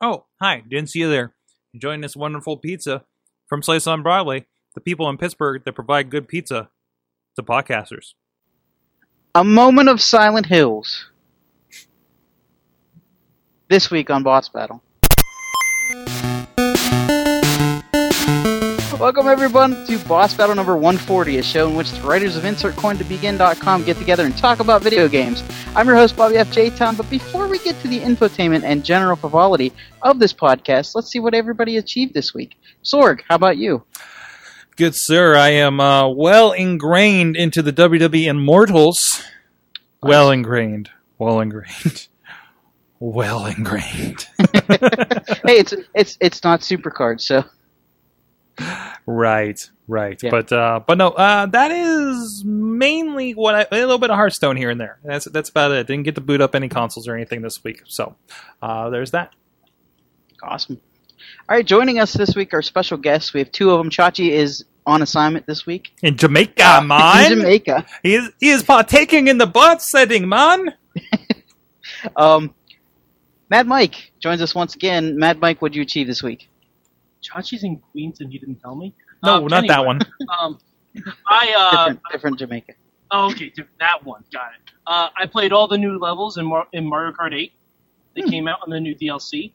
Oh, hi. Didn't see you there. Enjoying this wonderful pizza from Slice on Broadway. The people in Pittsburgh that provide good pizza to podcasters. A moment of Silent Hills. This week on Boss Battle. Welcome everyone to Boss Battle number 140, a show in which the writers of InsertCoinToBegin.com get together and talk about video games. I'm your host Bobby F. J. Town, but before we get to the infotainment and general frivolity of this podcast, let's see what everybody achieved this week. Sorg, how about you? Good sir, I am uh, well ingrained into the WWE Immortals. Well ingrained. Well ingrained. Well ingrained. hey, it's it's it's not Supercard, so right, right. Yeah. But uh, but no, uh, that is mainly what I a little bit of Hearthstone here and there. That's that's about it. Didn't get to boot up any consoles or anything this week, so uh, there's that. awesome. All right, joining us this week are special guests. We have two of them. Chachi is on assignment this week. In Jamaica, man. In Jamaica. He is, he is partaking in the butt setting, man. Um, Mad Mike joins us once again. Mad Mike, what did you achieve this week? Chachi's in Queens and you didn't tell me? No, Um, not that one. Um, I, uh, different, different Jamaica. oh, okay, that one, got it. Uh, I played all the new levels in, Mar- in Mario Kart 8. They came out on the new DLC.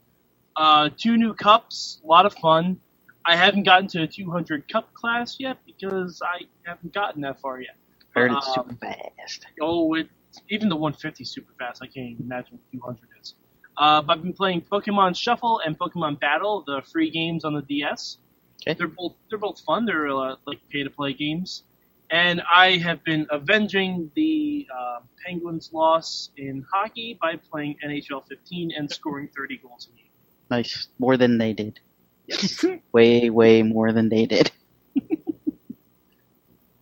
Uh, two new cups, a lot of fun. I haven't gotten to a 200 cup class yet because I haven't gotten that far yet. Heard it's Um, super fast. Oh, it, even the 150 is super fast. I can't even imagine what 200 is. Uh, I've been playing Pokemon Shuffle and Pokemon Battle, the free games on the DS. Okay. They're both they're both fun. They're uh, like pay to play games, and I have been avenging the uh, Penguins' loss in hockey by playing NHL 15 and scoring 30 goals a game. Nice. More than they did. Yes. Way, way more than they did.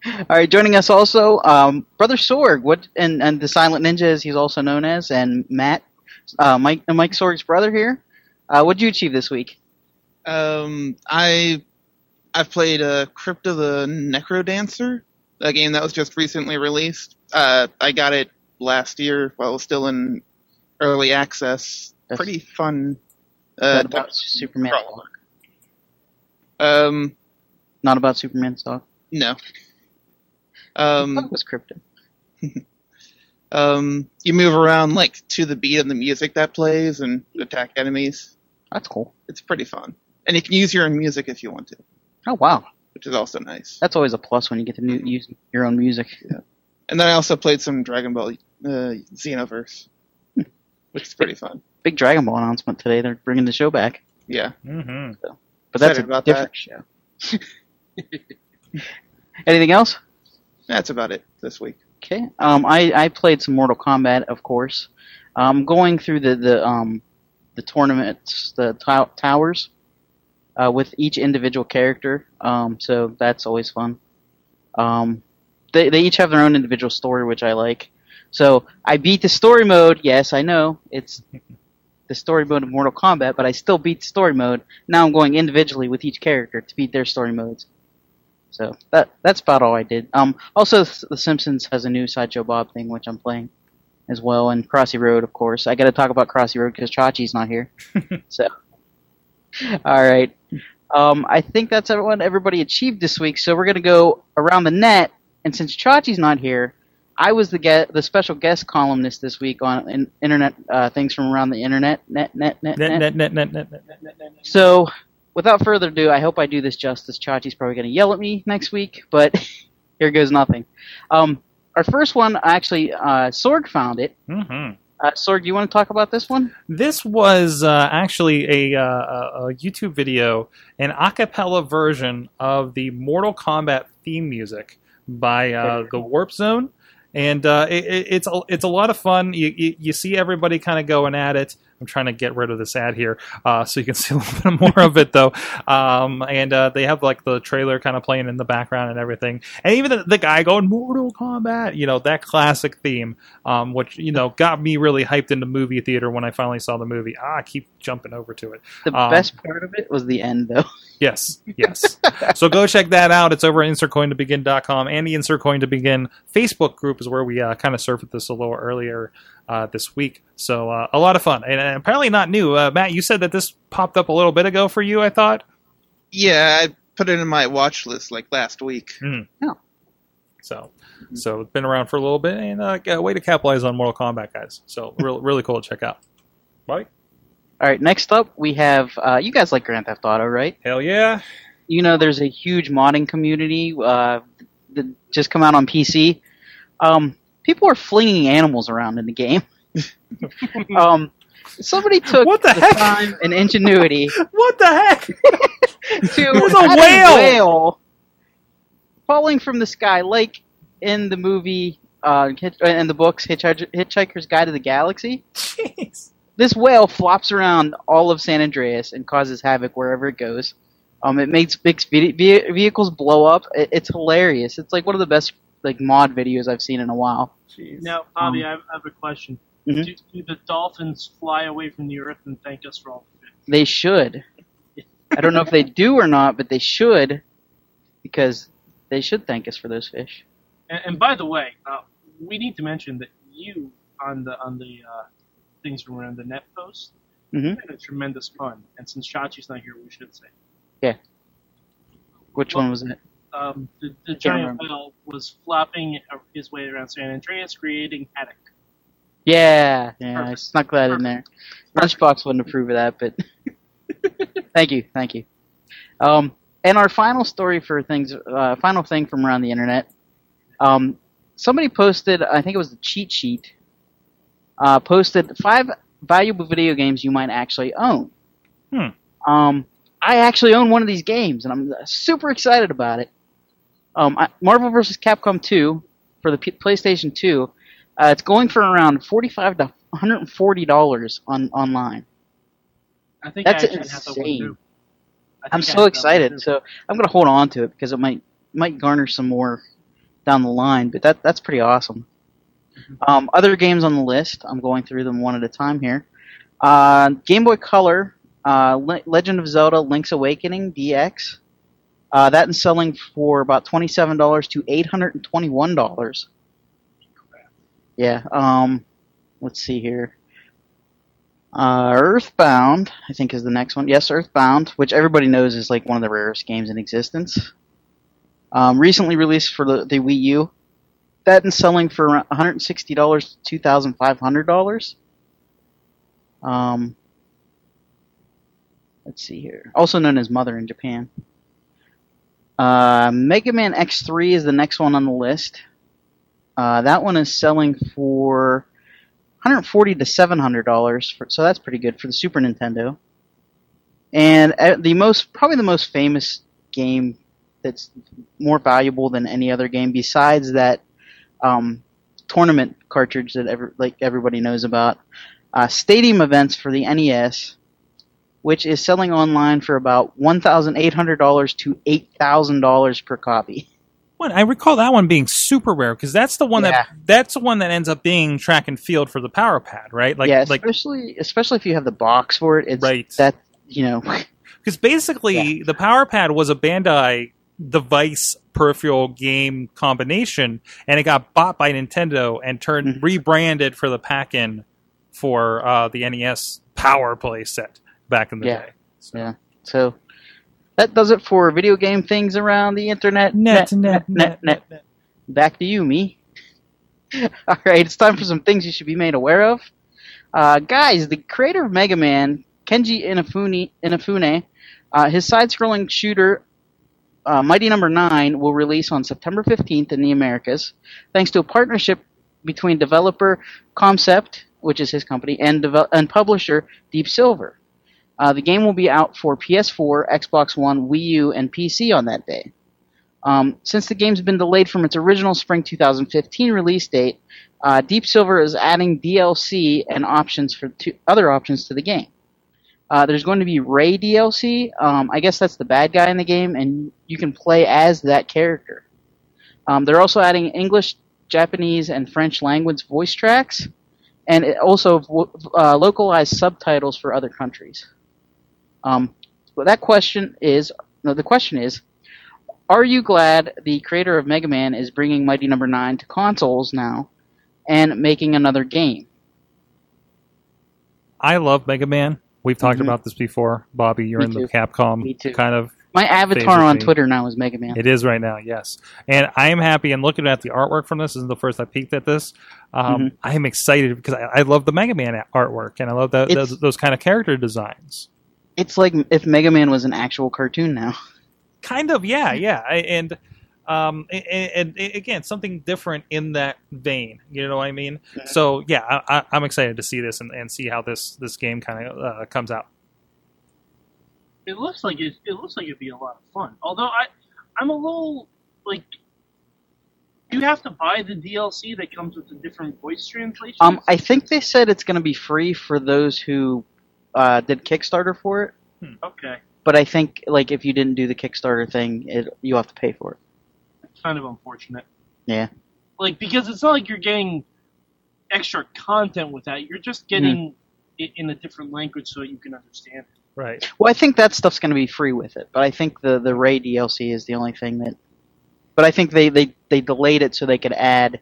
All right, joining us also, um, Brother Sorg, what and, and the Silent Ninja, as he's also known as, and Matt, uh, Mike, Mike Sorg's brother here. Uh, what did you achieve this week? Um, I I've played uh, Crypt of the NecroDancer, a game that was just recently released. Uh, I got it last year while it was still in early access. That's- Pretty fun. Not Uh, about Superman. prologue. Um, Not about Superman's dog. no. Um, it was crypto. um, you move around like to the beat of the music that plays and attack enemies. That's cool. It's pretty fun, and you can use your own music if you want to, Oh wow, which is also nice. that's always a plus when you get to new, use your own music. And then I also played some Dragon Ball uh, Xenoverse, which is pretty fun. Big Dragon Ball announcement today. They're bringing the show back, Yeah. Mm-hmm. but that's a about different show. Anything else? That's about it this week. Okay. Um, I, I played some Mortal Kombat, of course. Um, going through the the um, the tournaments, the to- towers, uh, with each individual character. Um, so that's always fun. Um, they they each have their own individual story, which I like. So I beat the story mode. Yes, I know it's the story mode of Mortal Kombat, but I still beat story mode. Now I'm going individually with each character to beat their story modes. So that that's about all I did. Um, also, The Simpsons has a new Sideshow Bob thing, which I'm playing as well, and Crossy Road, of course. I got to talk about Crossy Road because Chachi's not here. so, all right. Um, I think that's what everybody achieved this week. So we're gonna go around the net, and since Chachi's not here, I was the get the special guest columnist this week on in, internet uh, things from around the internet. Net, net, net, Net, net. net, net, net, net, net. So, without further ado, I hope I do this justice. Chachi's probably going to yell at me next week, but here goes nothing. Um, our first one, actually, uh, Sorg found it. Mm-hmm. Uh, Sorg, do you want to talk about this one? This was uh, actually a, uh, a YouTube video, an a cappella version of the Mortal Kombat theme music by uh, the Warp Zone, and uh, it- it's a, it's a lot of fun. You you, you see everybody kind of going at it. I'm trying to get rid of this ad here uh, so you can see a little bit more of it though. Um, and uh, they have like the trailer kind of playing in the background and everything, and even the, the guy going Mortal Kombat, you know that classic theme, um, which you know got me really hyped into movie theater when I finally saw the movie. Ah, I keep jumping over to it. The Um, best part of it was the end, though. Yes, yes. so go check that out. It's over at insertcointobegin.com and the Insert Coin to Begin Facebook group is where we uh, kind of surfed this a little earlier uh, this week. So uh, a lot of fun and, and apparently not new. Uh, Matt, you said that this popped up a little bit ago for you. I thought. Yeah, I put it in my watch list like last week. So, so it's been around for a little bit and uh, a way to capitalize on Mortal Kombat, guys. So really, really cool to check out. Bobby, All right, next up we have uh, you guys like Grand Theft Auto, right? hell yeah! You know, there's a huge modding community uh, that just come out on PC. Um, people are flinging animals around in the game. um, somebody took What the heck? time and ingenuity What the heck? to was a whale! whale falling from the sky, like in the movie uh, uh, in the books Hitchhiker- Hitchhiker's Guide to the Galaxy. Jeez. This whale flops around all of San Andreas and causes havoc wherever it goes. Um, it makes makes ve- ve- vehicles blow up. It, it's hilarious. It's like one of the best like mod videos I've seen in a while. Jeez. Now, Bobby, Um, I have, a question. Mhm. Do, do the dolphins fly away from the earth and thank us for all the fish? They should. I don't know if they do or not, but they should because they should thank us for those fish. And, and by the way, uh, we need to mention that you on the on the uh, things from around the net post Mhm. had a tremendous pun. And since Chachi's not here, we should say Yeah. Which Well- one was it? Um, the, the giant whale was flopping his way around San Andreas, creating havoc. Yeah, yeah, I Perfect. snuck that in there. Lunchbox wouldn't approve of that, but thank you, thank you. Um, and our final story for things, uh, final thing from around the internet. Um, somebody posted, I think it was the cheat sheet, uh, posted five valuable video games you might actually own. Hmm. Um, I actually own one of these games, and I'm super excited about it. Um, I, Marvel vs. Capcom 2 for the P- PlayStation 2. Uh, it's going for around 45 to 140 dollars on online. I think That's I insane. I I'm so have that one excited. So I'm gonna hold on to it because it might might garner some more down the line. But that that's pretty awesome. Um, other games on the list. I'm going through them one at a time here. Uh, Game Boy Color, uh, Le- Legend of Zelda: Link's Awakening DX. Uh, that is selling for about twenty-seven dollars to eight hundred and twenty-one dollars. Yeah. Um, let's see here. Uh, Earthbound, I think, is the next one. Yes, Earthbound, which everybody knows is like one of the rarest games in existence. Um, recently released for the, the Wii U. That is selling for $160 to $2,500. Um, let's see here. Also known as Mother in Japan. Uh, Mega Man X3 is the next one on the list. Uh, that one is selling for 140 to 700 dollars, so that's pretty good for the Super Nintendo. And uh, the most, probably the most famous game that's more valuable than any other game, besides that um, tournament cartridge that like everybody knows about, uh, Stadium Events for the NES, which is selling online for about $1,800 to $8,000 per copy. One, I recall that one being super rare because that's the one Yeah. that that's the one that ends up being track and field for the power pad, right? Like, yeah, like especially especially if you have the box for it. It's Right. that you know. because basically the power pad was a Bandai device peripheral game combination, and it got bought by Nintendo and turned Mhm. rebranded for the pack-in for uh, the NES Power Play set back in the Yeah. day. So, Yeah. So that does it for video game things around the internet. Net, net, net, net, net. Back to you, me. All right, it's time for some things you should be made aware of. Uh, guys, the creator of Mega Man, Keiji Inafune, Inafune uh, his side-scrolling shooter, uh, Mighty Number Nine, will release on September 15th in the Americas, thanks to a partnership between developer Comcept, which is his company, and devel- and publisher Deep Silver. Uh, the game will be out for PS4, Xbox One, Wii U, and PC on that day. Um, since the game's been delayed from its original spring 2015 release date, uh, Deep Silver is adding DLC and options for to, other options to the game. Uh, there's going to be Ray DLC. Um, I guess that's the bad guy in the game, and you can play as that character. Um, they're also adding English, Japanese, and French language voice tracks, and also uh, localized subtitles for other countries. Um, but that question is, no, the question is, are you glad the creator of Mega Man is bringing Mighty Number no. 9 to consoles now and making another game? I love Mega Man. We've talked Mhm. about this before. Bobby, you're Me in the. Capcom Me too. kind of My avatar on. Twitter now is Mega Man. It is right now, yes. And I am happy. And looking at the artwork from this, this is the first I peeked at this. Um, Mhm. I am excited because I, I love the Mega Man artwork and I love It's- those, those kind of character designs. It's like if Mega Man was an actual cartoon now. Kind of, yeah, yeah. I, and um, and, and, and again, something different in that vein. You know what I mean? So yeah, I, I, I'm excited to see this and, and see how this this game kind of uh, comes out. It looks like it. It looks like it'd be a lot of fun. Although I, I'm a little like. You have to buy the DLC that comes with the different voice translations. Um, I think they said it's going to be free for those who uh, did Kickstarter for it. okay, But I think like if you didn't do the Kickstarter thing, it you have to pay for it. it's kind of unfortunate. Yeah. Like because it's not like you're getting extra content with that. You're just getting it in a different language so you can understand it. Right. Well, I think that stuff's going to be free with it, but I think the the Ray DLC is the only thing that. But I think they, they, they delayed it so they could add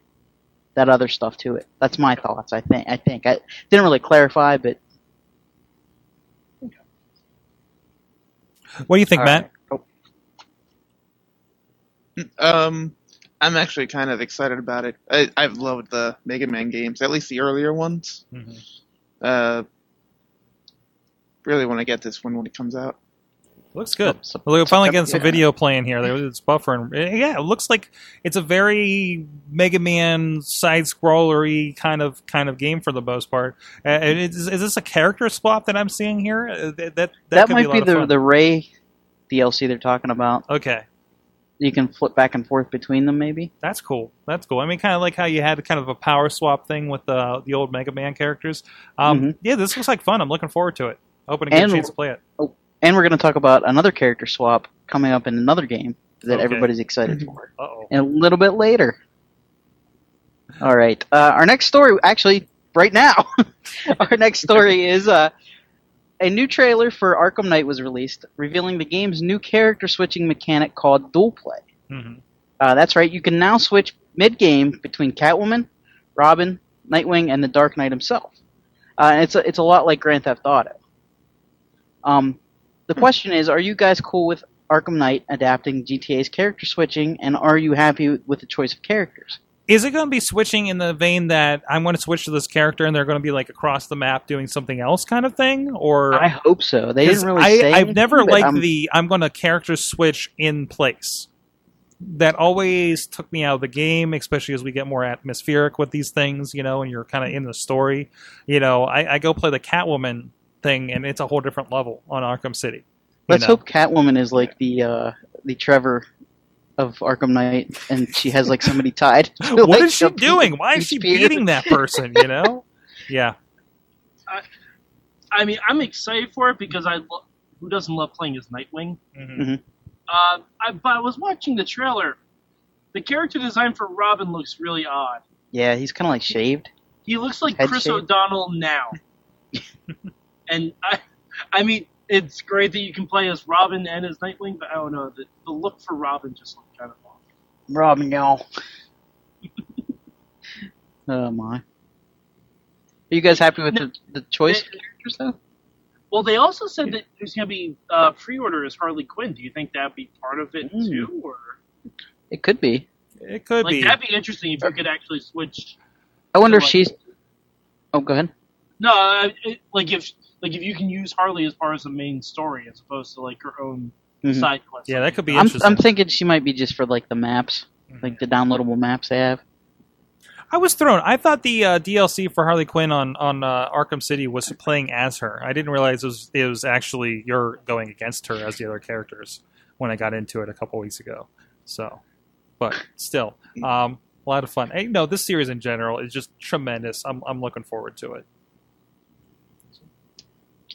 that other stuff to it. That's my thoughts. I think I think I didn't really clarify, but What do you think, All Matt? right. Um, I'm actually kind of excited about it. I, I've loved the Mega Man games, at least the earlier ones. Mhm. Uh, really want to get this one when it comes out. Looks good. So- Well, we're finally getting some Yeah. video playing here. It's buffering. Yeah, it looks like it's a very Mega Man side scrollery kind of kind of game for the most part. Uh, is, is this a character swap that I'm seeing here? That that, that, could might a be, of the fun. the Ray DLC they're talking about. okay. You can flip back and forth between them, maybe. That's cool. That's cool. I mean, kind of like how you had kind of a power swap thing with the the old Mega Man characters. Um, Mhm. Yeah, this looks like fun. I'm looking forward to it. Hoping to get And- a chance to play it. And we're going to talk about another character swap coming up in another game that Okay. everybody's excited for. Uh oh. and a little bit later. All right. Uh, our next story, actually, right now, our next story is uh, a new trailer for Arkham Knight was released, revealing the game's new character switching mechanic called Dual Play. hmm Uh, that's right. You can now switch mid-game between Catwoman, Robin, Nightwing, and the Dark Knight himself. Uh, it's a, it's a lot like Grand Theft Auto. Um, the question is, are you guys cool with Arkham Knight adapting GTA's character switching, and are you happy with the choice of characters? Is it going to be switching in the vein that I'm going to switch to this character and they're going to be like across the map doing something else kind of thing, or I hope so. They didn't really I, say. I've never liked I'm- the I'm going to character switch in place. That always took me out of the game, especially as we get more atmospheric with these things, you know, and you're kind of in the story. You know, I, I go play the Catwoman thing, and it's a whole different level on Arkham City. Let's know. hope Catwoman is like the uh, the Trevor of Arkham Knight, and she has like somebody tied. to, What like, is she doing? Why is she spear. beating that person? You know? Yeah. I mean, I'm excited for it because I lo- who doesn't love playing as Nightwing. Mhm. Uh, I, but I was watching the trailer. The character design for Robin looks really odd. Yeah, he's kind of like shaved. He looks like Head Chris shape. O'Donnell now. And I, I mean, it's great that you can play as Robin and as Nightwing, but I don't know the, the look for Robin just looked kind of off. Robin, y'all. oh my. Are you guys happy with the, the choice of characters though? Well, they also said that there's going to be uh, pre-order as Harley Quinn. Do you think that'd be part of it Mm. too, or It could be. It could like be. that'd be interesting if you could actually switch? I wonder if like- she's. Oh, go ahead. No, uh, it, like if like if you can use Harley as part of the main story as opposed to like her own Mhm. side quest. Yeah, that could be I'm, interesting. I'm thinking she might be just for like the maps, Mhm. like the downloadable maps they have. I was thrown. I thought the uh, DLC for Harley Quinn on on uh, Arkham City was playing as her. I didn't realize it was it was actually you're going against her as the other characters when I got into it a couple weeks ago. So, but still, um, a lot of fun. Hey, no, this series in general is just tremendous. I'm I'm looking forward to it.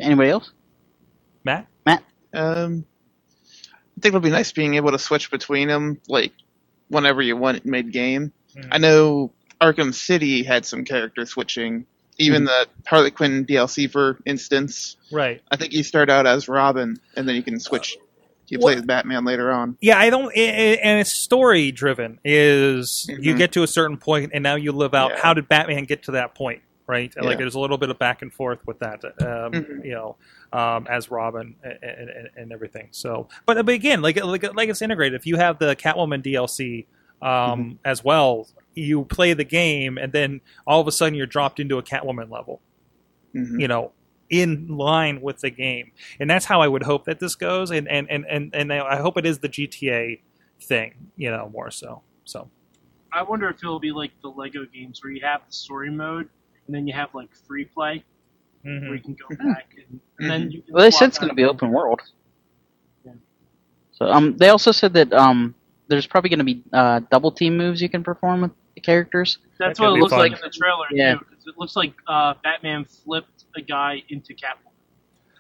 Okay, anybody else? Matt, Matt? Um, I think it'll be nice being able to switch between them, like whenever you want mid game. Mhm. I know Arkham City had some character switching. Even the Harley Quinn DLC, for instance, right? I think you start out as Robin, and then you can switch. You play as Batman later on. Yeah, I don't, i i and it's story driven. Is you Mhm. get to a certain point, and now you live out. Yeah. How did Batman get to that point? Right, like Yeah. there's a little bit of back and forth with that. Um, Mhm. You know, um, as Robin and, and, and everything. So, but, but again, like like like it's integrated. If you have the Catwoman DLC um, as well, you play the game, and then all of a sudden you're dropped into a Catwoman level. Mhm. you know, in line with the game. And that's how I would hope that this goes. And and and and, and I hope it is the GTA thing, you know, more so. So I wonder if it'll be like the Lego games where you have the story mode and then you have like free play where mhm. you can go back and, and then you can Well, they said it's going to be open world. Yeah. So um, they also said that um, there's probably going to be uh, double team moves you can perform with the characters. That's That what it looks fun. like in the trailer Yeah. too. 'cause It looks like uh, Batman flipped a guy into Catwoman.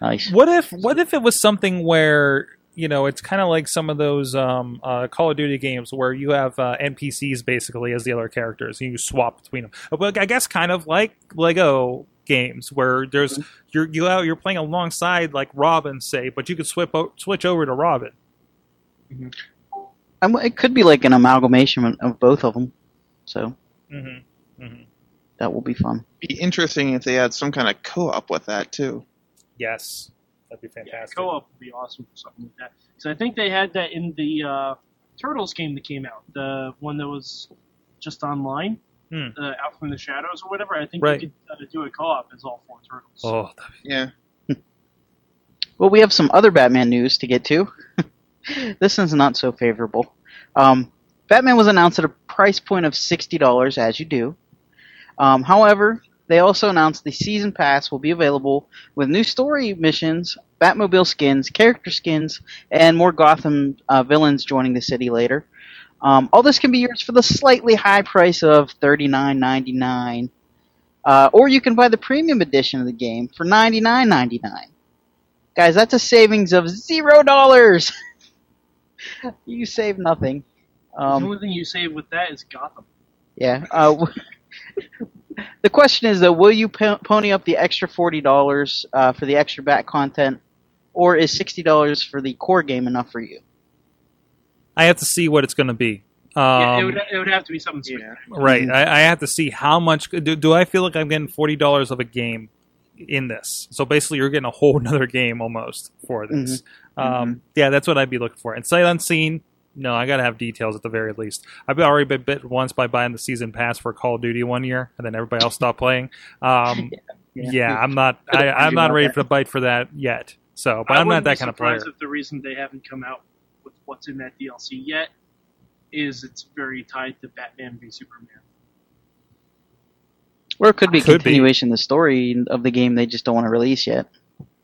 Nice. what if what if it was something where you know it's kind of like some of those um, uh, Call of Duty games where you have uh, NPCs basically as the other characters and you swap between them. But I guess kind of like Lego games where there's you're you out you're playing alongside like Robin say, but you could swip o- switch over to Robin. Um, it could be like an amalgamation of both of them. So Mm-hmm. Mm-hmm. that will be fun. Be interesting if they had some kind of co-op with that too. Yes, that'd be Yeah, fantastic. co-op would be awesome for something like that. So I think they had that in the uh, Turtles game that came out, the one that was just online, Hmm. uh, Out from the Shadows or whatever. I think Right. you could uh, do a co-op as all four Turtles. Oh, that'd Yeah. Well, we have some other Batman news to get to. this one's not so favorable. Um, Batman was announced at a price point of sixty dollars, as you do. Um, however, they also announced the season pass will be available with new story missions, Batmobile skins, character skins, and more Gotham uh, villains joining the city later. Um, all this can be yours for the slightly high price of thirty nine ninety nine, uh, or you can buy the premium edition of the game for ninety nine ninety nine. Guys, that's a savings of zero dollars. you save nothing. the Um, only thing you save with that is Gotham. yeah. Uh, the question is though, will you po- pony up the extra forty dollars uh, for the extra back content, or is sixty dollars for the core game enough for you? I have to see what it's going to be. Um, yeah, it would, it would have to be something Yeah. right. I, I have to see how much. Do, do I feel like I'm getting forty dollars of a game in this? So basically, you're getting a whole another game almost for this. Um, yeah, that's what I'd be looking for. And sight unseen. No, I got to have details at the very least. I've already been bit once by buying the season pass for Call of Duty one year, and then everybody else stopped playing. Um, yeah. I'm not. I, I'm not ready for the bite for that yet. So, but I I'm not that kind of player. If the reason they haven't come out with what's in that DLC yet is it's very tied to Batman v Superman. Or it could be a Could be. continuation of the story of the game they just don't want to release yet.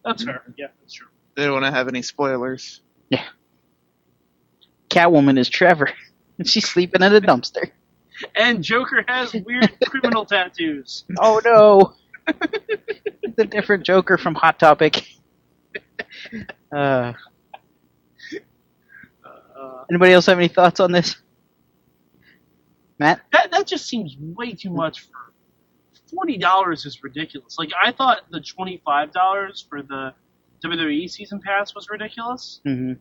That's fair. Yeah, that's true. They don't want to have any spoilers. Catwoman is Trevor. and She's sleeping in a dumpster. And Joker has weird criminal tattoos. Oh no! it's a different Joker from Hot Topic. Uh, Uh, anybody else have any thoughts on this? Matt? that that just seems way too much for forty dollars is ridiculous. Like I thought the twenty five dollars for the WWE season pass was ridiculous, Mm-hmm.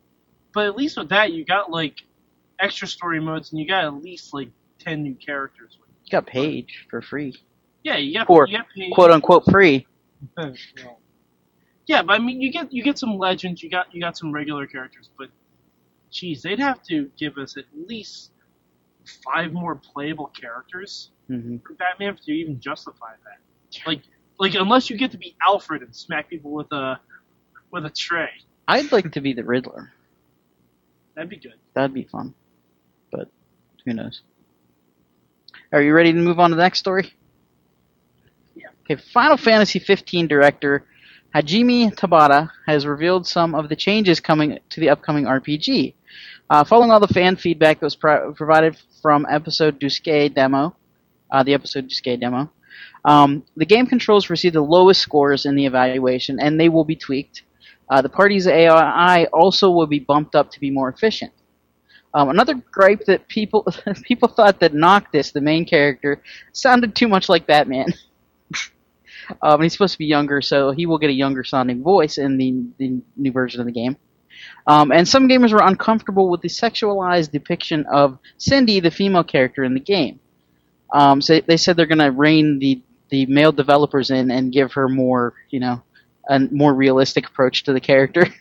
But at least with that you got like extra story modes and you got at least like ten new characters. You got Paige for free, Yeah, you got For you got paid. quote unquote free. Yeah, but I mean, you get you get some legends, you got you got some regular characters, but geez, they'd have to give us at least five more playable characters Mm-hmm. for Batman to even justify that. Like, like unless you get to be Alfred and smack people with a with a tray, I'd like to be the Riddler. That'd be good. That'd be fun, but who knows? Are you ready to move on to the next story? Yeah. Okay, Final Fantasy 15 director Hajime Tabata has revealed some of the changes coming to the upcoming RPG. Uh, following all the fan feedback that was pro- provided from episode Duscae demo, uh, the episode Duscae demo, um, the game controls received the lowest scores in the evaluation, and they will be tweaked. Uh, the party's AI also will be bumped up to be more efficient. Um, another gripe that people people thought that Noctis, the main character, sounded too much like Batman. um, he's supposed to be younger, so he will get a younger sounding voice in the, the new version of the game. Um, and some gamers were uncomfortable with the sexualized depiction of Cindy, the female character in the game. Um, so they said they're going to rein the the male developers in and give her more, you know, a more realistic approach to the character.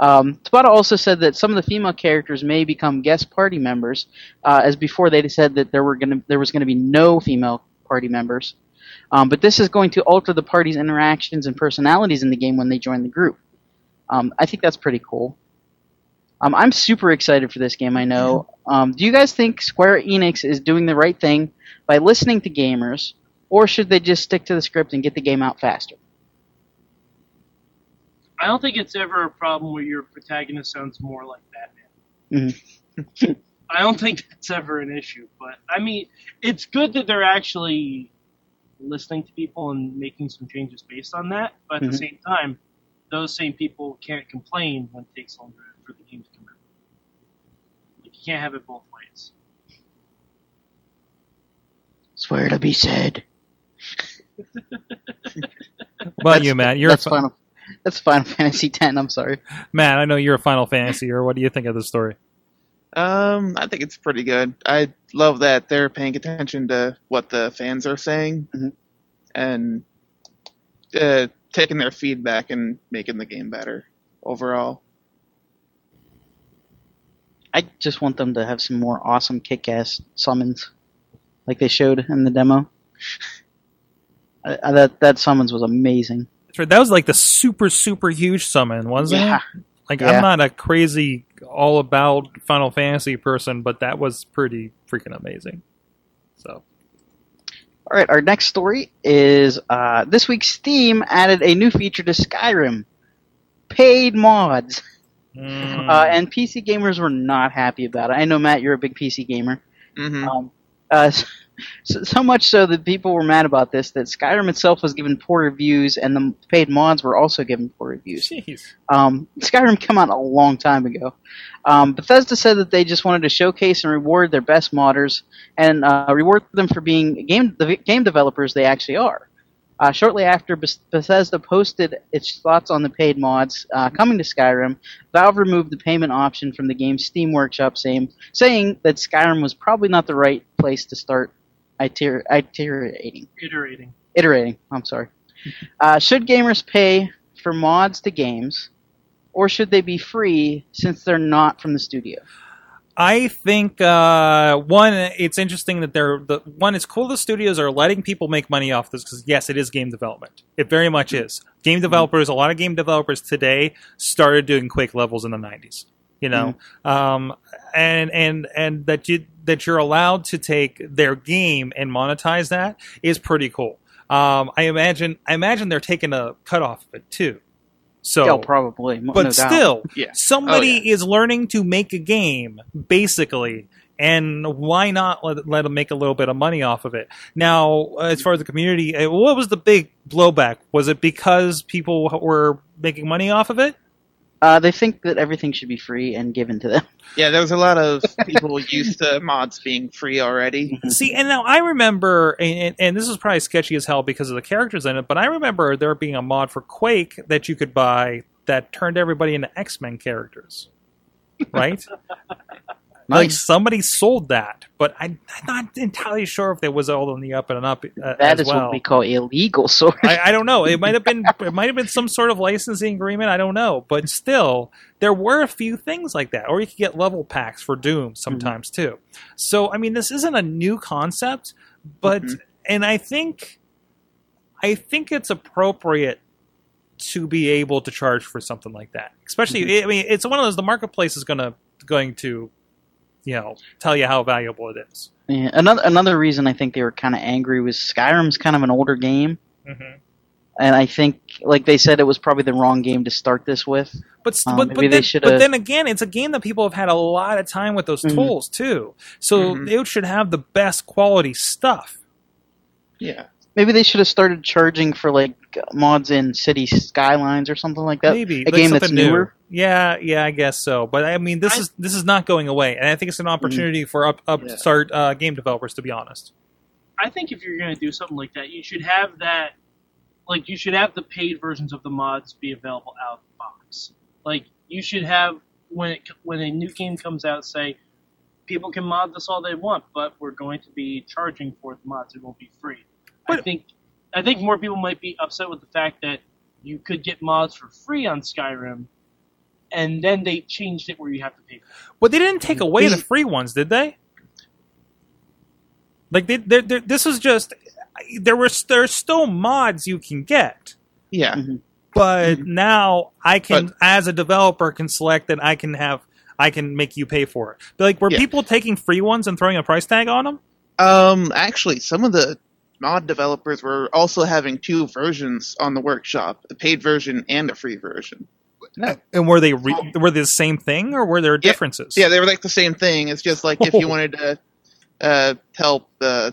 Um, Tabata also said that some of the female characters may become guest party members, uh, as before they said that there were going there was going to be no female party members. Um, but this is going to alter the party's interactions and personalities in the game when they join the group. Um, I think that's pretty cool. Um, I'm super excited for this game. I know. Um, do you guys think Square Enix is doing the right thing by listening to gamers, or should they just stick to the script and get the game out faster? I don't think it's ever a problem where your protagonist sounds more like Batman. Mhm. I don't think that's ever an issue. But I mean, it's good that they're actually listening to people and making some changes based on that. But at Mhm. the same time, those same people can't complain when it takes longer for the game to come out. Like, you can't have it both ways. Swear to be said. But you, Matt, you're a that's fi- Final. That's Final Fantasy X. I'm sorry. Matt. I know you're a Final Fantasy. Or what do you think of the story? Um, I think it's pretty good. I love that they're paying attention to what the fans are saying Mhm. and uh, taking their feedback and making the game better overall. I just want them to have some more awesome kick-ass summons, like they showed in the demo. I, I, that that summons was amazing. That's right. That was like the super super huge summon, wasn't Yeah. it? Like Yeah. I'm not a crazy all about Final Fantasy person, but that was pretty freaking amazing. So All right, our next story is uh, this week. Steam added a new feature to Skyrim: paid mods, mm, uh, and PC gamers were not happy about it. I know Matt, you're a big PC gamer. hmm Um, uh, so, so much so that people were mad about this that Skyrim itself was given poor reviews, and the paid mods were also given poor reviews. jeez. Um, Skyrim came out a long time ago. Um, Bethesda said that they just wanted to showcase and reward their best modders and uh, reward them for being game the game developers they actually are. Uh, shortly after Bethesda posted its thoughts on the paid mods uh, coming to Skyrim, Valve removed the payment option from the game's Steam Workshop, saying, saying that Skyrim was probably not the right place to start iter- iterating Iterating. iterating. I'm sorry. Uh, should gamers pay for mods to games, or should they be free since they're not from the studio? I think uh, one, it's interesting that they're the one. It's cool the studios are letting people make money off this because yes, it is game development. It very much is. Game developers, a lot of game developers today started doing Quake levels in the '90s. You know, um, and and and that you that you're allowed to take their game and monetize that is pretty cool. Um, I imagine I imagine they're taking a cut off of it too. So Yeah, probably. but no still, Yeah. somebody Oh, is learning to make a game, basically, and why not let, let them make a little bit of money off of it? Now, as far as the community, uh, what was the big blowback? Was it because people were making money off of it? Uh, they think that everything should be free and given to them. Yeah, there was a lot of people used to mods being free already. See, and now I remember, and, and this is probably sketchy as hell because of the characters in it, but I remember there being a mod for Quake that you could buy that turned everybody into X Men characters. Right? Like somebody sold that, but I, I'm not entirely sure if it was all on the up and up. Uh, That is well. what we call illegal source. I, I don't know. It might have been it might have been some sort of licensing agreement. I don't know, but still, there were a few things like that. Or you could get level packs for Doom sometimes too. So I mean, this isn't a new concept, but Mhm. and I think I think it's appropriate to be able to charge for something like that. Especially, I mean, it's one of those. The marketplace is gonna going to you know tell you how valuable it is. Yeah, another another reason I think they were kind of angry was Skyrim's kind of an older game, Mm-hmm. and I think, like they said, it was probably the wrong game to start this with. But st- Um, but, but, then, but then again, it's a game that people have had a lot of time with those Mhm. tools too. So Mhm. it should have the best quality stuff. Yeah. Maybe they should have started charging for like mods in City Skylines or something like that. Maybe a like game that's something new. newer. Yeah, yeah, I guess so. But I mean, this I- is this is not going away, and I think it's an opportunity for up upstart uh, game developers. To be honest, I think if you're going to do something like that, you should have that, like you should have the paid versions of the mods be available out of the box. Like you should have when it, when a new game comes out, say people can mod this all they want, but we're going to be charging for the mods. It won't be free. I think I think more people might be upset with the fact that you could get mods for free on Skyrim, and then they changed it where you have to pay. For it. well, they didn't take away the The- free ones, did they? Like they, they're, they're, this was just there was there's still mods you can get. Yeah. but now I can, But- as a developer, can select that I can have, I can make you pay for it. But like, were Yeah. people taking free ones and throwing a price tag on them? Um, actually, some of the mod developers were also having two versions on the workshop: a paid version and a free version. And were they re- were they the same thing, or were there differences? Yeah, they were like the same thing. It's just like if you wanted to uh, help uh,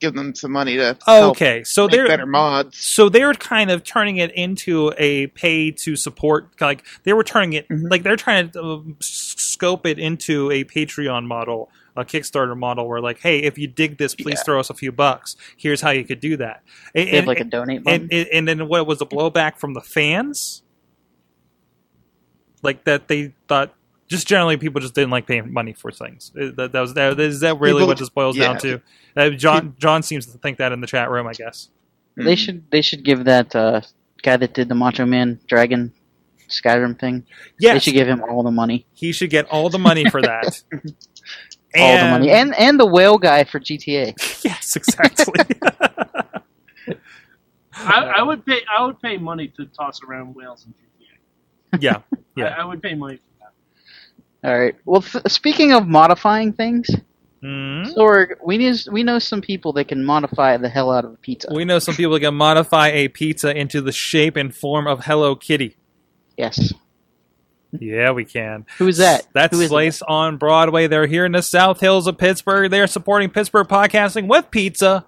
give them some money to Oh, help okay, so make they're better mods. so they're kind of turning it into a pay to support. Like they were turning it, Mhm. like they're trying to um, scope it into a Patreon model. A Kickstarter model where, like, hey, if you dig this, please Yeah. throw us a few bucks. Here's how you could do that. And, They have and- like a donate button. and, and, and then what was the blowback from the fans? Like that they thought just generally people just didn't like paying money for things. Uh, That, that was that, is that really People- what this boils down to? Uh, John John seems to think that in the chat room, I guess. They Mhm. should they should give that uh, guy that did the Macho Man Dragon Skyrim thing. Yeah, They should give him all the money, he should get all the money for that. all the money, and and the whale guy for GTA. yes, exactly. I, I would pay. I would pay money to toss around whales in GTA. yeah, yeah. I, I would pay money for that. All right. Well, th- speaking of modifying things, Mhm. Sorg, we know we know some people that can modify the hell out of a pizza. We know some people that can modify a pizza into the shape and form of Hello Kitty. yes. Yeah, we can. Who's that? That's Who Slice on Broadway. They're here in the South Hills of Pittsburgh. They're supporting Pittsburgh podcasting with pizza,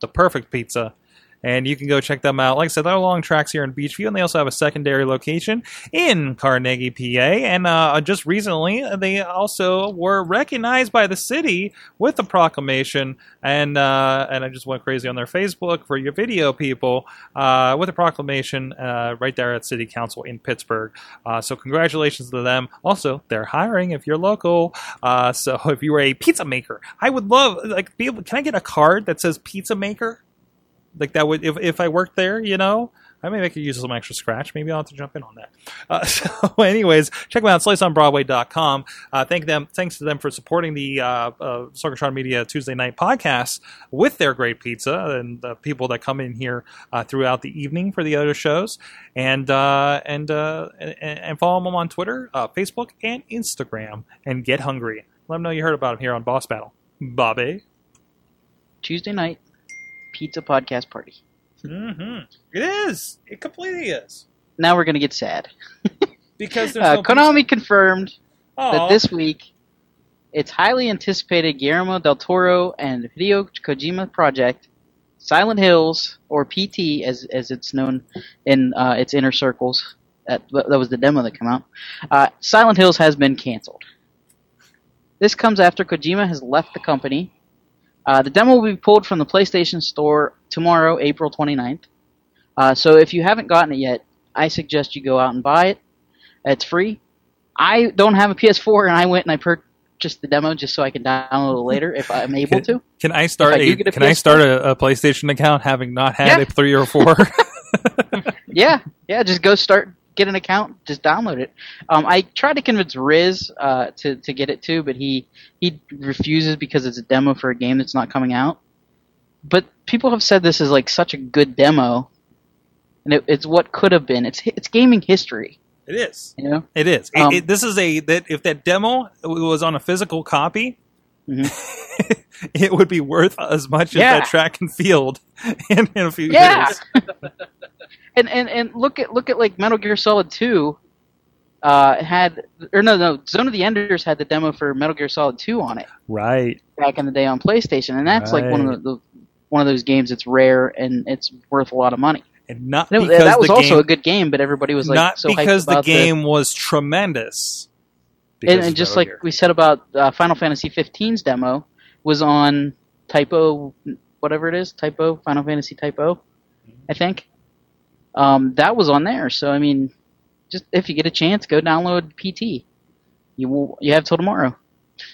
the perfect pizza. And you can go check them out. Like I said, they're along tracks here in Beechview, and they also have a secondary location in Carnegie, PA. And uh, just recently, they also were recognized by the city with a proclamation. And uh, and I just went crazy on their Facebook for your video people uh, with a proclamation uh, right there at City Council in Pittsburgh. Uh, so congratulations to them. Also, they're hiring if you're local. Uh, so if you were a pizza maker, I would love like be able. Can I get a card that says pizza maker? Like that would if if I worked there, you know. I maybe I could use some extra scratch. Maybe I'll have to jump in on that. Uh, so, anyways, check them out, sliceonbroadway.com. Uh, thank them, thanks to them for supporting the uh, uh, Sorgatron Media Tuesday night podcast with their great pizza and the people that come in here uh, throughout the evening for the other shows. And uh, and, uh, and and follow them on Twitter, uh, Facebook, and Instagram. And get hungry. Let them know you heard about them here on Boss Battle. Bobby. Tuesday night pizza podcast party. Mm-hmm. It is. It completely is. Now we're gonna get sad. Because Uh, Konami confirmed Aw. that this week its highly anticipated Guillermo del Toro and Hideo Kojima project, Silent Hills, or PT as as it's known in uh, its inner circles. That, that was the demo that came out. Uh, Silent Hills has been canceled. This comes after Kojima has left the company. Uh, the demo will be pulled from the PlayStation Store tomorrow, April 29th. Uh, so if you haven't gotten it yet, I suggest you go out and buy it. It's free. I don't have a PS4, and I went and I purchased the demo just so I can download it later if I'm able to. Can I start If a, a Can I PS4? start a, a PlayStation account having not had Yeah. a three or four? Yeah, yeah. Just go start, get an account, just download it. Um, I tried to convince Riz uh, to to get it too, but he he refuses because it's a demo for a game that's not coming out. But people have said this is like such a good demo, and it, it's what could have been. It's it's gaming history, it is. you know. It is. It- Um, it- this is a that if that demo was on a physical copy, it would be worth as much Yeah. as that track and field in, in a few Yeah. years. and and and look at look at like Metal Gear Solid Two. Uh, had or no no Zone of the Enders had the demo for Metal Gear Solid Two on it Right. back in the day on PlayStation, and that's like one of the, the one of those games that's rare and it's worth a lot of money. And not that was the also game, a good game, but everybody was like not so hyped because the game was tremendous. And, and just like Gear. we said about uh, Final Fantasy 15's demo was on Typo, whatever it is, Typo, Final Fantasy Typo, I think. Um, that was on there. So I mean, just if you get a chance, go download PT. You will. You have till tomorrow.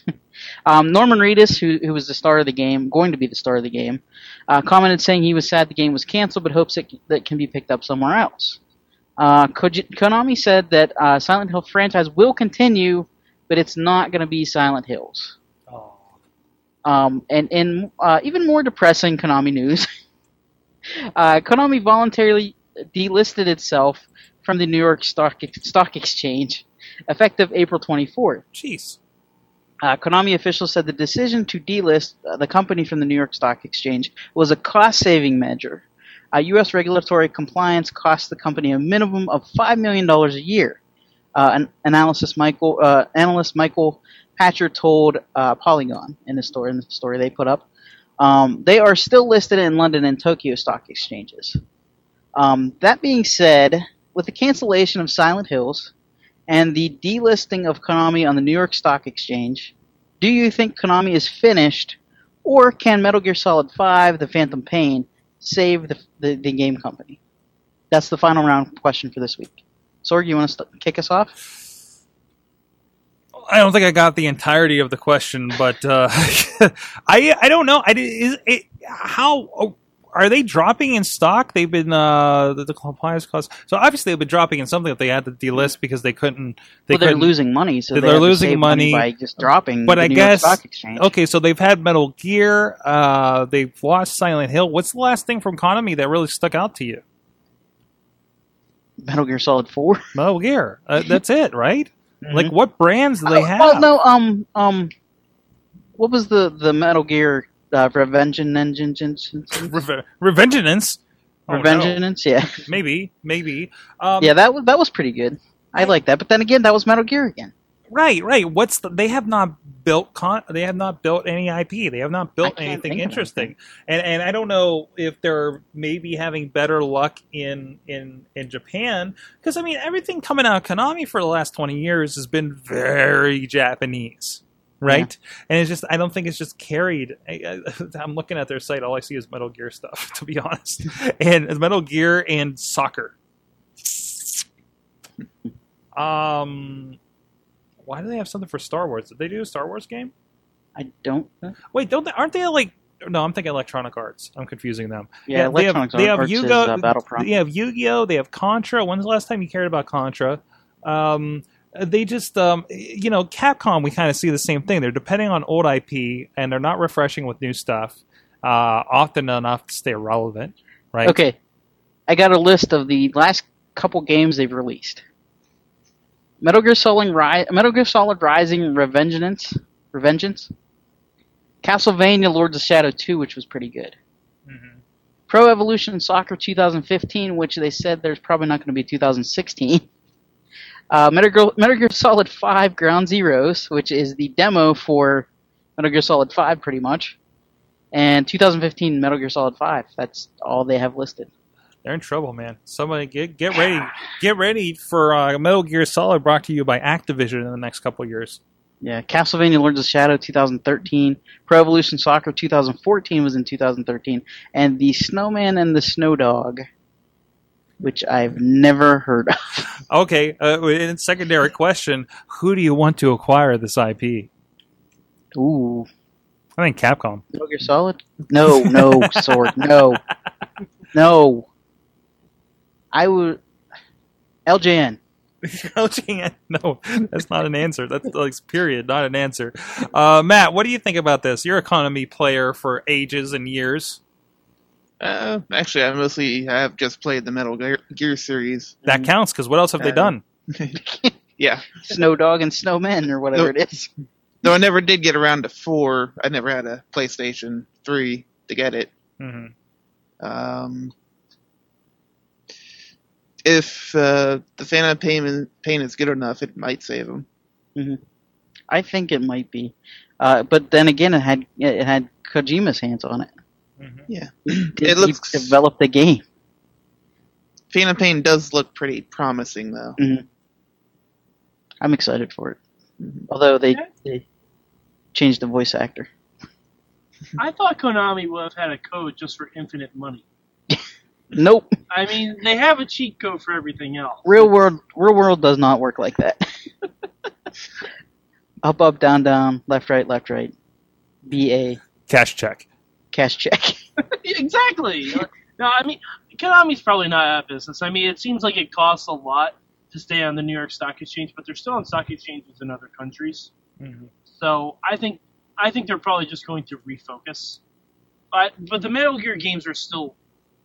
um, Norman Reedus, who who was the star of the game, going to be the star of the game, uh, commented saying he was sad the game was canceled, but hopes it that can be picked up somewhere else. Uh, Konami said that uh, Silent Hill franchise will continue, but it's not going to be Silent Hills. Oh. Um, and in uh, even more depressing Konami news, uh, Konami voluntarily delisted itself from the New York Stock Stock Exchange, effective April 24th. Jeez. Uh, Konami officials said the decision to delist uh, the company from the New York Stock Exchange was a cost-saving measure. Uh, U.S. regulatory compliance costs the company a minimum of five million dollars a year. Uh, an analysis Michael uh, analyst Michael Pachter told uh, Polygon in the story in the story they put up. Um, they are still listed in London and Tokyo stock exchanges. Um, that being said, with the cancellation of Silent Hills, and the delisting of Konami on the New York Stock Exchange, do you think Konami is finished, or can Metal Gear Solid V: The Phantom Pain, save the, the, the game company? That's the final round question for this week. Sorg, you want to st- kick us off? I don't think I got the entirety of the question, but uh, I I don't know. I is it, how oh, are they dropping in stock? They've been uh, the, compliance costs. So obviously they've been dropping in something that they had to delist because they couldn't. They well, they're couldn't, losing money, so They're they to losing save money, by just dropping but the I New guess- York Stock Exchange. Okay, so they've had Metal Gear. Uh, they've lost Silent Hill. What's the last thing from Konami that really stuck out to you? Metal Gear Solid 4. Metal Gear. Uh, that's it, right? Mm-hmm. Like what brands do they Oh, have? Well, no, um, um, what was the the Metal Gear uh, Revenge Engine? Reve- Revengeance. Oh, no. Revengeance, yeah, Maybe, maybe. Um, yeah, that was that was pretty good. I like that, but then again, that was Metal Gear again. Right, right. What's the, they have not built con they have not built any IP. They have not built anything interesting. And and I don't know if they're maybe having better luck in in in Japan because I mean everything coming out of Konami for the last 20 years has been very Japanese. Right, and it's just—I don't think it's just carried. I, I'm looking at their site; all I see is Metal Gear stuff, to be honest, and Metal Gear and soccer. Um, why do they have something for Star Wars? Did they do a Star Wars game? I don't. Wait, don't they? Aren't they like? No, I'm thinking Electronic Arts. I'm confusing them. Yeah, they have, Electronic they have Arts is, Yu-Gi-Oh. uh, Battlefront. They have Yu-Gi-Oh. They have Contra. When's the last time you cared about Contra? Um, they just, um, you know, Capcom. We kind of see the same thing. They're depending on old IP, and they're not refreshing with new stuff uh, often enough to stay relevant. Right? Okay, I got a list of the last couple games they've released. Metal Gear Solid, Ri- Metal Gear Solid Rising Revengeance, Revengeance, Castlevania Lords of Shadow 2, which was pretty good. Mhm. Pro Evolution Soccer 2015, which they said there's probably not going to be 2016. Uh, Metal, Gear, Metal Gear Solid 5 Ground Zeroes, which is the demo for Metal Gear Solid 5, pretty much. And 2015 Metal Gear Solid 5. That's all they have listed. They're in trouble, man. Somebody get get ready, get ready for uh, Metal Gear Solid brought to you by Activision in the next couple years. Yeah, Castlevania Lords of Shadow 2013, Pro Evolution Soccer 2014 was in 2013, and the Snowman and the Snow Dog, which I've never heard of. Okay, uh, and secondary question: Who do you want to acquire this IP? Ooh, I think Capcom. Metal Gear Solid? No, no, sword, no, no. I would LJN. LGN. No, that's not an answer. That's like period, not an answer. Uh, Matt, what do you think about this? You're a Konami player for ages and years. Uh, actually, I mostly have just played the Metal Gear, Gear series. That counts because what else have they Uh, done? Yeah, Snow Dog and Snowmen, or whatever Nope. it is. Though I never did get around to four. I never had a PlayStation three to get it. hmm Um, if uh, the Phantom Pain, Pain is good enough, it might save him. I think it might be, uh, but then again, it had it had Kojima's hands on it. hmm Yeah, Did It he looks- develop the game? Phantom Pain does look pretty promising though. I'm excited for it. Mhm. Although they, they changed the voice actor. I thought Konami would have had a code just for infinite money. Nope. I mean, they have a cheat code for everything else. Real world, real world does not work like that. up, up, down, down, left, right, left, right. B A Cash check. cash check. exactly. no, I mean, Konami's probably not out of business. I mean, it seems like it costs a lot to stay on the New York Stock Exchange, but they're still on stock exchanges in other countries. Mhm. So I think I think they're probably just going to refocus. But but the Metal Gear games are still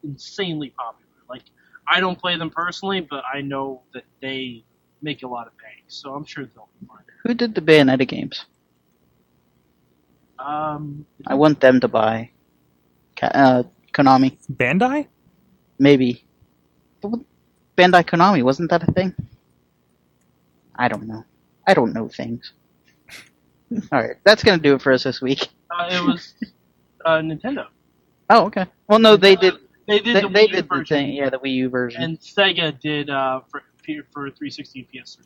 insanely popular. Like I don't play them personally, but I know that they make a lot of bank. So I'm sure they'll be fine. Who did the Bayonetta games? Um, I want them to buy. Uh, Konami, Bandai? maybe. Bandai Konami wasn't that a thing? I don't know. I don't know things. All right, that's gonna do it for us this week. uh, it was uh, Nintendo. Oh, okay. Well, no, they did. They did They, the they Wii U did the version, thing. Yeah, the Wii U version. and Sega did uh, for for 360 and PS3.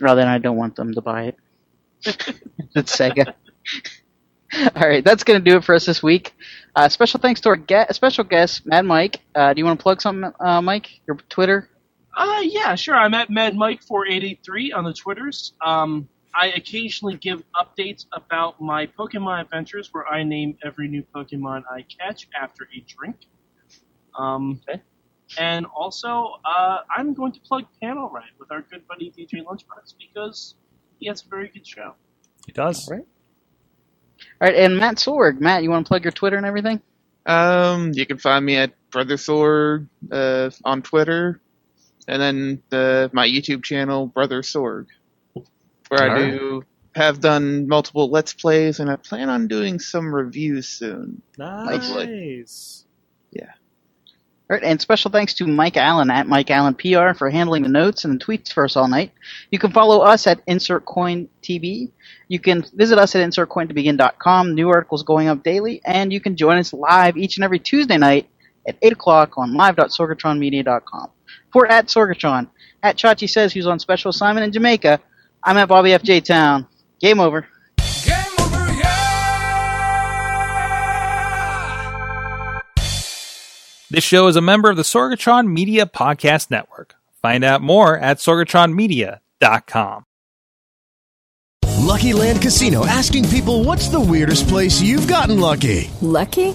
Well, then I don't want them to buy it. it's Sega. All right, that's going to do it for us this week. Uh, special thanks to our ge- special guest, Mad Mike. Uh, do you want to plug something, uh, Mike? Your Twitter? Uh, yeah, sure. I'm at Mad Mike 483 on the Twitters. Um, I occasionally give updates about my Pokemon adventures, where I name every new Pokemon I catch after a drink. Um, Okay. And also, uh, I'm going to plug Panel Right with our good buddy DJ Lunchbox because he has a very good show. He does. Right. All right, and Matt Sorg. Matt, you want to plug your Twitter and everything? Um, you can find me at Brother Sorg uh, on Twitter, and then the, my YouTube channel, Brother Sorg, where I Alright. do have done multiple Let's Plays, and I plan on doing some reviews soon. Nice. All right, and special thanks to Mike Allen at Mike Allen PR for handling the notes and the tweets for us all night. You can follow us at InsertCoinTB. You can visit us at InsertCoinToBegin.com. New articles going up daily, and you can join us live each and every Tuesday night at 8 o'clock on live.sorgatronmedia.com. For at Sorgatron, at Chachi Says, who's on special assignment in Jamaica, I'm at Bobby FJ Town. Game over. This show is a member of the Sorgatron Media Podcast Network. Find out more at sorgatronmedia.com. Lucky Land Casino asking people what's the weirdest place you've gotten lucky? Lucky?